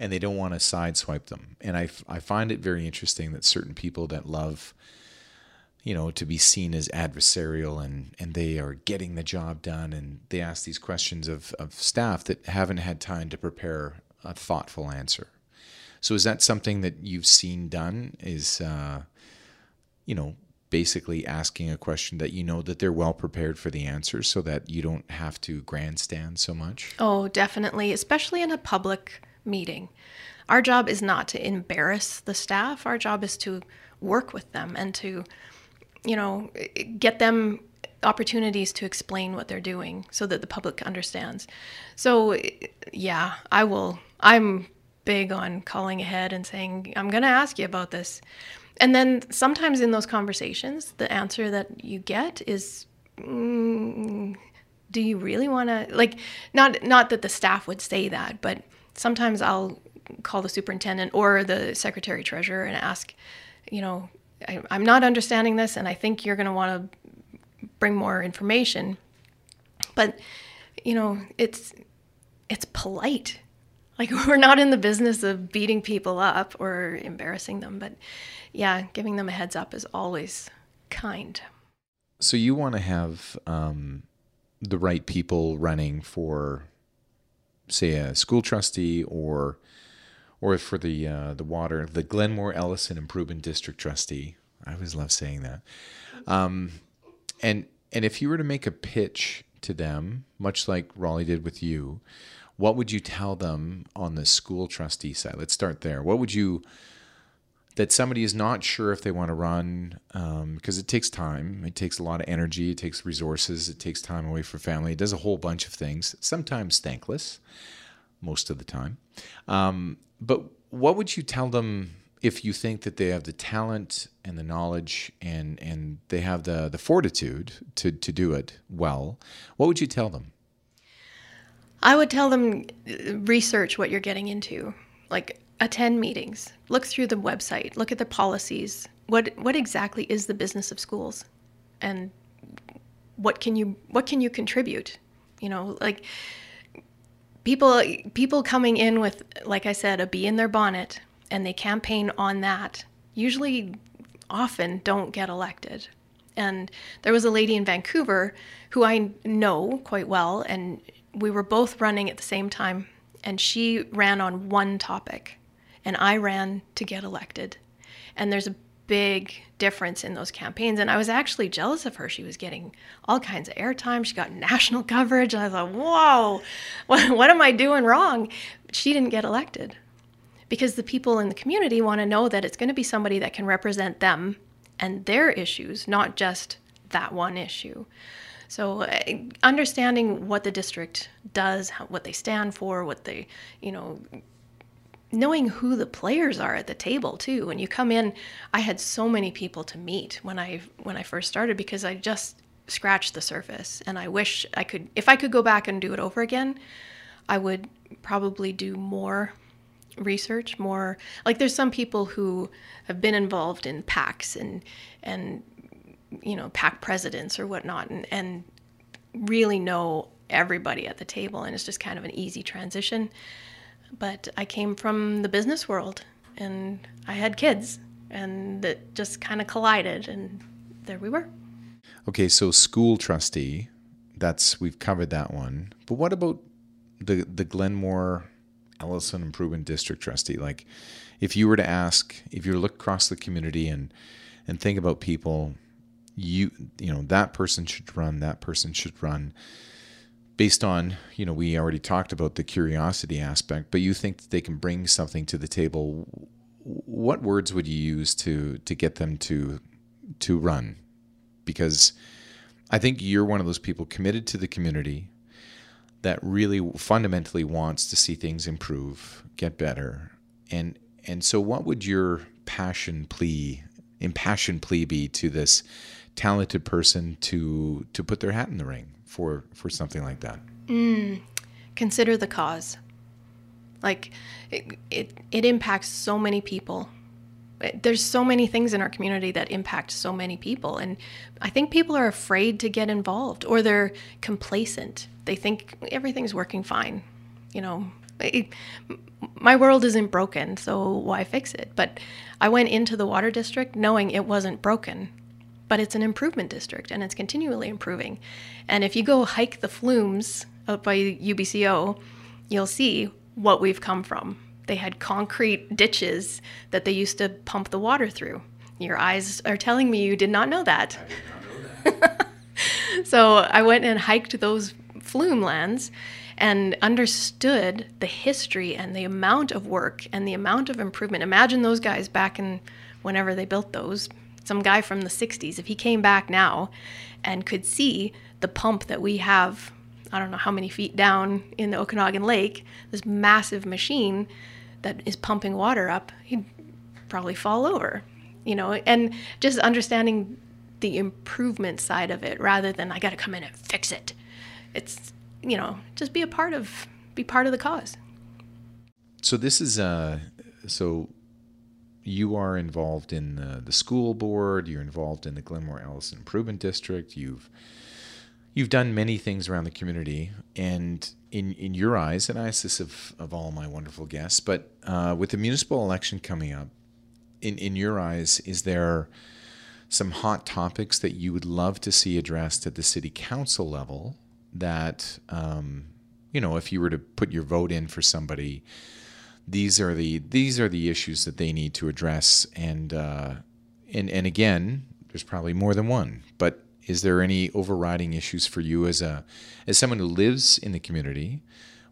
and they don't want to sideswipe them. And I, I find it very interesting that certain people that love, you know, to be seen as adversarial and, and they are getting the job done and they ask these questions of, of staff that haven't had time to prepare a thoughtful answer. So is that something that you've seen done? Is uh, you know basically asking a question that you know that they're well prepared for the answer, so that you don't have to grandstand so much? Oh, definitely, especially in a public meeting. Our job is not to embarrass the staff. Our job is to work with them and to, you know, get them opportunities to explain what they're doing so that the public understands. So, yeah, I will. I'm big on calling ahead and saying, I'm going to ask you about this. And then sometimes in those conversations, the answer that you get is, mm, do you really want to like not not that the staff would say that, but sometimes I'll call the superintendent or the secretary treasurer and ask, you know, I, I'm not understanding this, and I think you're going to want to bring more information. But you know, it's it's polite like [LAUGHS] we're not in the business of beating people up or embarrassing them, but yeah, giving them a heads up is always kind. So you want to have um, the right people running for, say, a school trustee or or for the uh, the water, the Glenmore Ellison Improvement District trustee. I always love saying that. Um, and and if you were to make a pitch to them, much like Rolly did with you, what would you tell them on the school trustee side? Let's start there. What would you that somebody is not sure if they want to run because um, it takes time, it takes a lot of energy, it takes resources, it takes time away from family. It does a whole bunch of things. Sometimes thankless, most of the time. Um, but what would you tell them if you think that they have the talent and the knowledge and and they have the the fortitude to to do it well? What would you tell them? I would tell them research what you're getting into. Like attend meetings, look through the website, look at the policies. What what exactly is the business of schools? And what can you what can you contribute? You know, like people people coming in with like I said a bee in their bonnet and they campaign on that usually often don't get elected. And there was a lady in Vancouver who I know quite well and we were both running at the same time, and she ran on one topic, and I ran to get elected. And there's a big difference in those campaigns. And I was actually jealous of her. She was getting all kinds of airtime. She got [LAUGHS] national coverage. I thought, whoa, what, what am I doing wrong? She didn't get elected because the people in the community want to know that it's going to be somebody that can represent them and their issues, not just that one issue. So uh, understanding what the district does, what they stand for, what they, you know, knowing who the players are at the table too. When you come in, I had so many people to meet when I when I first started because I just scratched the surface and I wish I could if I could go back and do it over again, I would probably do more research more like there's some people who have been involved in PACs and and you know, PAC presidents or whatnot, and, and really know everybody at the table. And it's just kind of an easy transition. But I came from the business world and I had kids, and it just kind of collided, and there we were. Okay, so school trustee, that's we've covered that one. But what about the the Glenmore Ellison Improvement District trustee? Like, if you were to ask, if you look across the community and and think about people, you you know that person should run, that person should run. Based on you know we already talked about the curiosity aspect, but you think that they can bring something to the table. What words would you use to to get them to to run? Because I think you're one of those people committed to the community that really fundamentally wants to see things improve, get better. And and so what would your passion plea, impassioned plea be to this talented person to to put their hat in the ring for for something like that? Mm, consider the cause. Like it, it it impacts so many people. There's so many things in our community that impact so many people and i think people are afraid to get involved or they're complacent. They think everything's working fine you know? It, my world isn't broken so why fix it? But i went into the water district knowing it wasn't broken but it's an improvement district and it's continually improving and if you go hike the flumes out by ubco you'll see what we've come from they had concrete ditches that they used to pump the water through. Your eyes are telling me you did not know that. I did not know that. [LAUGHS] so I went and hiked those flume lands and understood the history and the amount of work and the amount of improvement. Imagine those guys back in whenever they built those. Some guy from the 60s, if he came back now and could see the pump that we have, I don't know how many feet down in the Okanagan Lake, this massive machine that is pumping water up, he'd probably fall over, you know, and just understanding the improvement side of it rather than I got to come in and fix it. It's, you know, just be a part of be part of the cause. So this is uh so you are involved in the, the school board, you're involved in the Glenmore Ellison Improvement District, you've you've done many things around the community and in in your eyes, and I this of, of all my wonderful guests, but uh, with the municipal election coming up, in in your eyes, is there some hot topics that you would love to see addressed at the city council level? That um, you know, if you were to put your vote in for somebody, these are the these are the issues that they need to address, and uh, and and again, there's probably more than one, but is there any overriding issues for you as a as someone who lives in the community,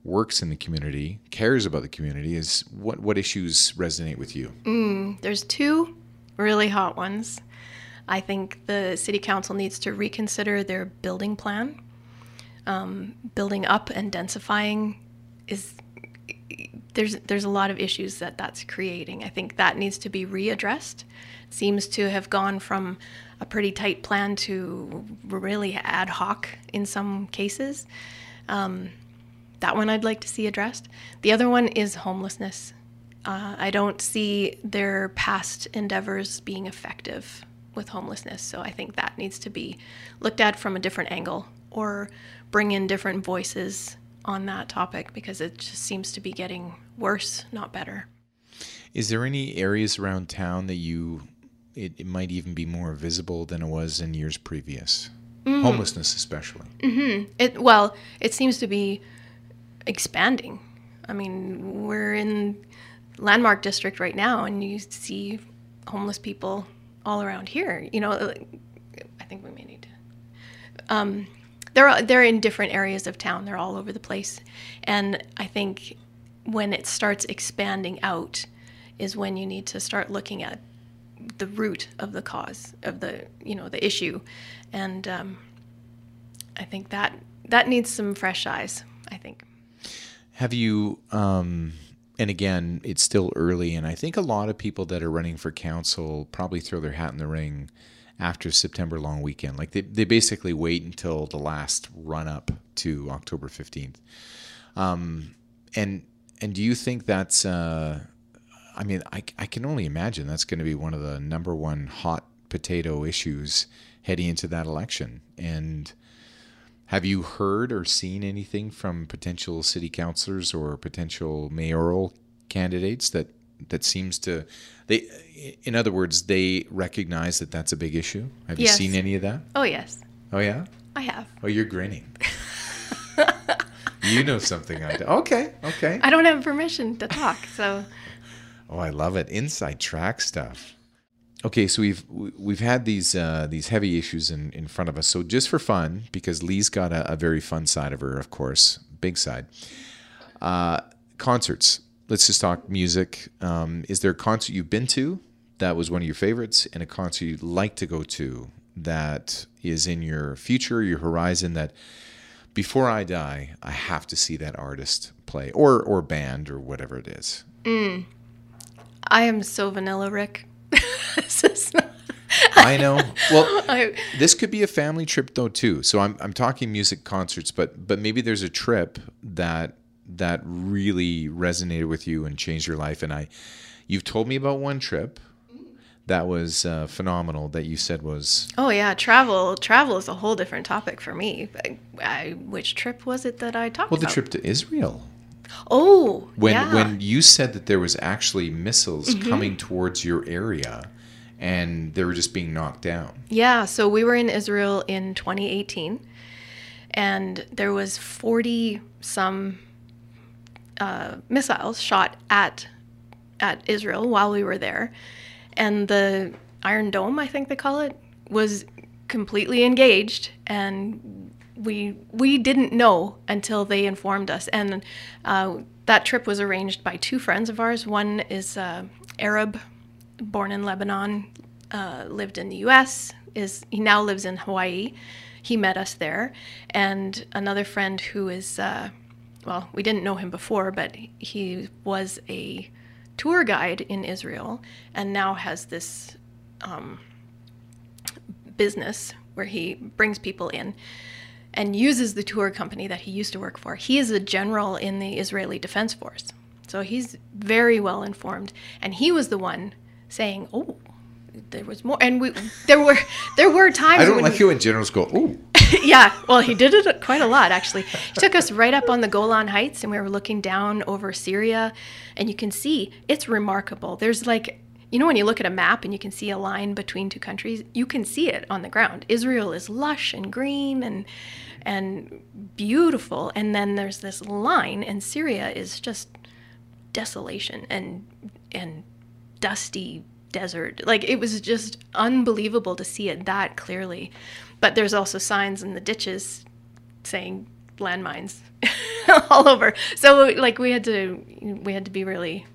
works in the community, cares about the community? Is what what issues resonate with you? Mm, there's two really hot ones. I think the city council needs to reconsider their building plan. Um, building up and densifying is there's there's a lot of issues that that's creating. I think that needs to be readdressed. It seems to have gone from a pretty tight plan to really ad hoc in some cases. Um, that one I'd like to see addressed. The other one is homelessness. Uh, I don't see their past endeavors being effective with homelessness, so I think that needs to be looked at from a different angle or bring in different voices on that topic because it just seems to be getting worse, not better. Is there any areas around town that you it, it might even be more visible than it was in years previous. Mm-hmm. Homelessness, especially. Mm-hmm. It well, it seems to be expanding. I mean, we're in landmark district right now, and you see homeless people all around here. You know, I think we may need to. Um, they're they're in different areas of town. They're all over the place, and I think when it starts expanding out is when you need to start looking at the root of the cause of the you know the issue, and um, I think that that needs some fresh eyes. I think. Have you? Um, and again, it's still early, and I think a lot of people that are running for council probably throw their hat in the ring after September long weekend. Like they, they basically wait until the last run up to October 15th. Um, and, and do you think that's, uh, I mean, I, I can only imagine that's going to be one of the number one hot potato issues heading into that election. And have you heard or seen anything from potential city councilors or potential mayoral candidates that that seems to they in other words they recognize that that's a big issue. Have you seen any of that? Oh yes, oh yeah? I have. oh you're grinning. You know something i do. Okay okay. I don't have permission to talk, so. Oh i love it. Inside track stuff. Okay so we've we've had these uh, these heavy issues in in front of us. So just for fun because lee's got a, a very fun side of her of course big side uh, concerts let's just talk music. Um, is there a concert you've been to that was one of your favorites and a concert you'd like to go to that is in your future your horizon that before i die i have to see that artist play or or band or whatever it is? I am so vanilla, Rick. [LAUGHS] [LAUGHS] I know. Well [LAUGHS] I, this could be a family trip though too. So i'm, I'm talking music concerts but but maybe there's a trip that that really resonated with you and changed your life and i you've told me about one trip that was uh, phenomenal that you said was oh yeah, travel. Travel is a whole different topic for me. I, I, which trip was it that I talked about? well the about? trip to israel Oh, when yeah. Mm-hmm. when you said that there was actually missiles coming towards your area and they were just being knocked down Yeah, so we were in Israel in 2018, and there was 40 some uh, missiles shot at at Israel while we were there, and the Iron Dome, I think they call it, was completely engaged, and we we didn't know until they informed us, and uh, that trip was arranged by two friends of ours. One is uh, Arab, born in Lebanon, uh, lived in the U.S. is he now lives in Hawaii. He met us there, and another friend who is uh, well, we didn't know him before, but he was a tour guide in Israel, and now has this um, business where he brings people in and uses the tour company that he used to work for. He is a general in the Israeli Defense Force. So he's very well informed and he was the one saying, "Oh, there was more." And we there were there were times i don't when like he- it when generals go ooh [LAUGHS] yeah, well, he did it quite a lot, actually. He took us right up on the Golan Heights, and we were looking down over Syria, and you can see it's remarkable. There's like, you know, when you look at a map and you can see a line between two countries, you can see it on the ground. Israel is lush and green and and beautiful, and then there's this line, and Syria is just desolation and and dusty desert. Like it was just unbelievable to see it that clearly. But there's also signs in the ditches saying landmines [LAUGHS] all over. So like we had to we had to be really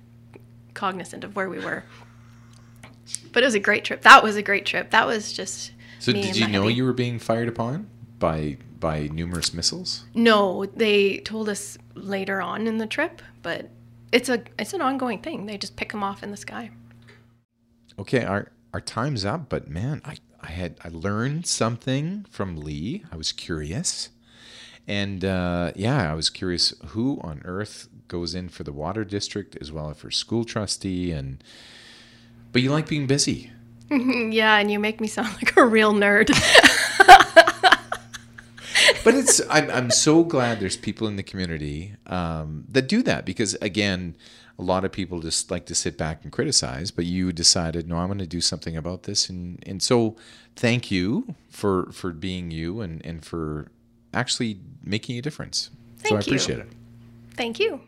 cognizant of where we were. But it was a great trip. That was a great trip. That was just so did you know hubby. you were being fired upon by by numerous missiles No, they told us later on in the trip, but it's a it's an ongoing thing. They just pick them off in the sky. Okay, our our time's up, but man, I I had I learned something from Lee. I was curious, and uh, yeah, I was curious who on earth goes in for the water district as well as for school trustee, and but you like being busy. [LAUGHS] Yeah, and you make me sound [LAUGHS] like a real nerd. But it's I'm I'm so glad there's people in the community um, that do that because again, a lot of people just like to sit back and criticize, but you decided no, I'm going to do something about this, and and so thank you for for being you and and for actually making a difference. so I Thank you. appreciate it. Thank you.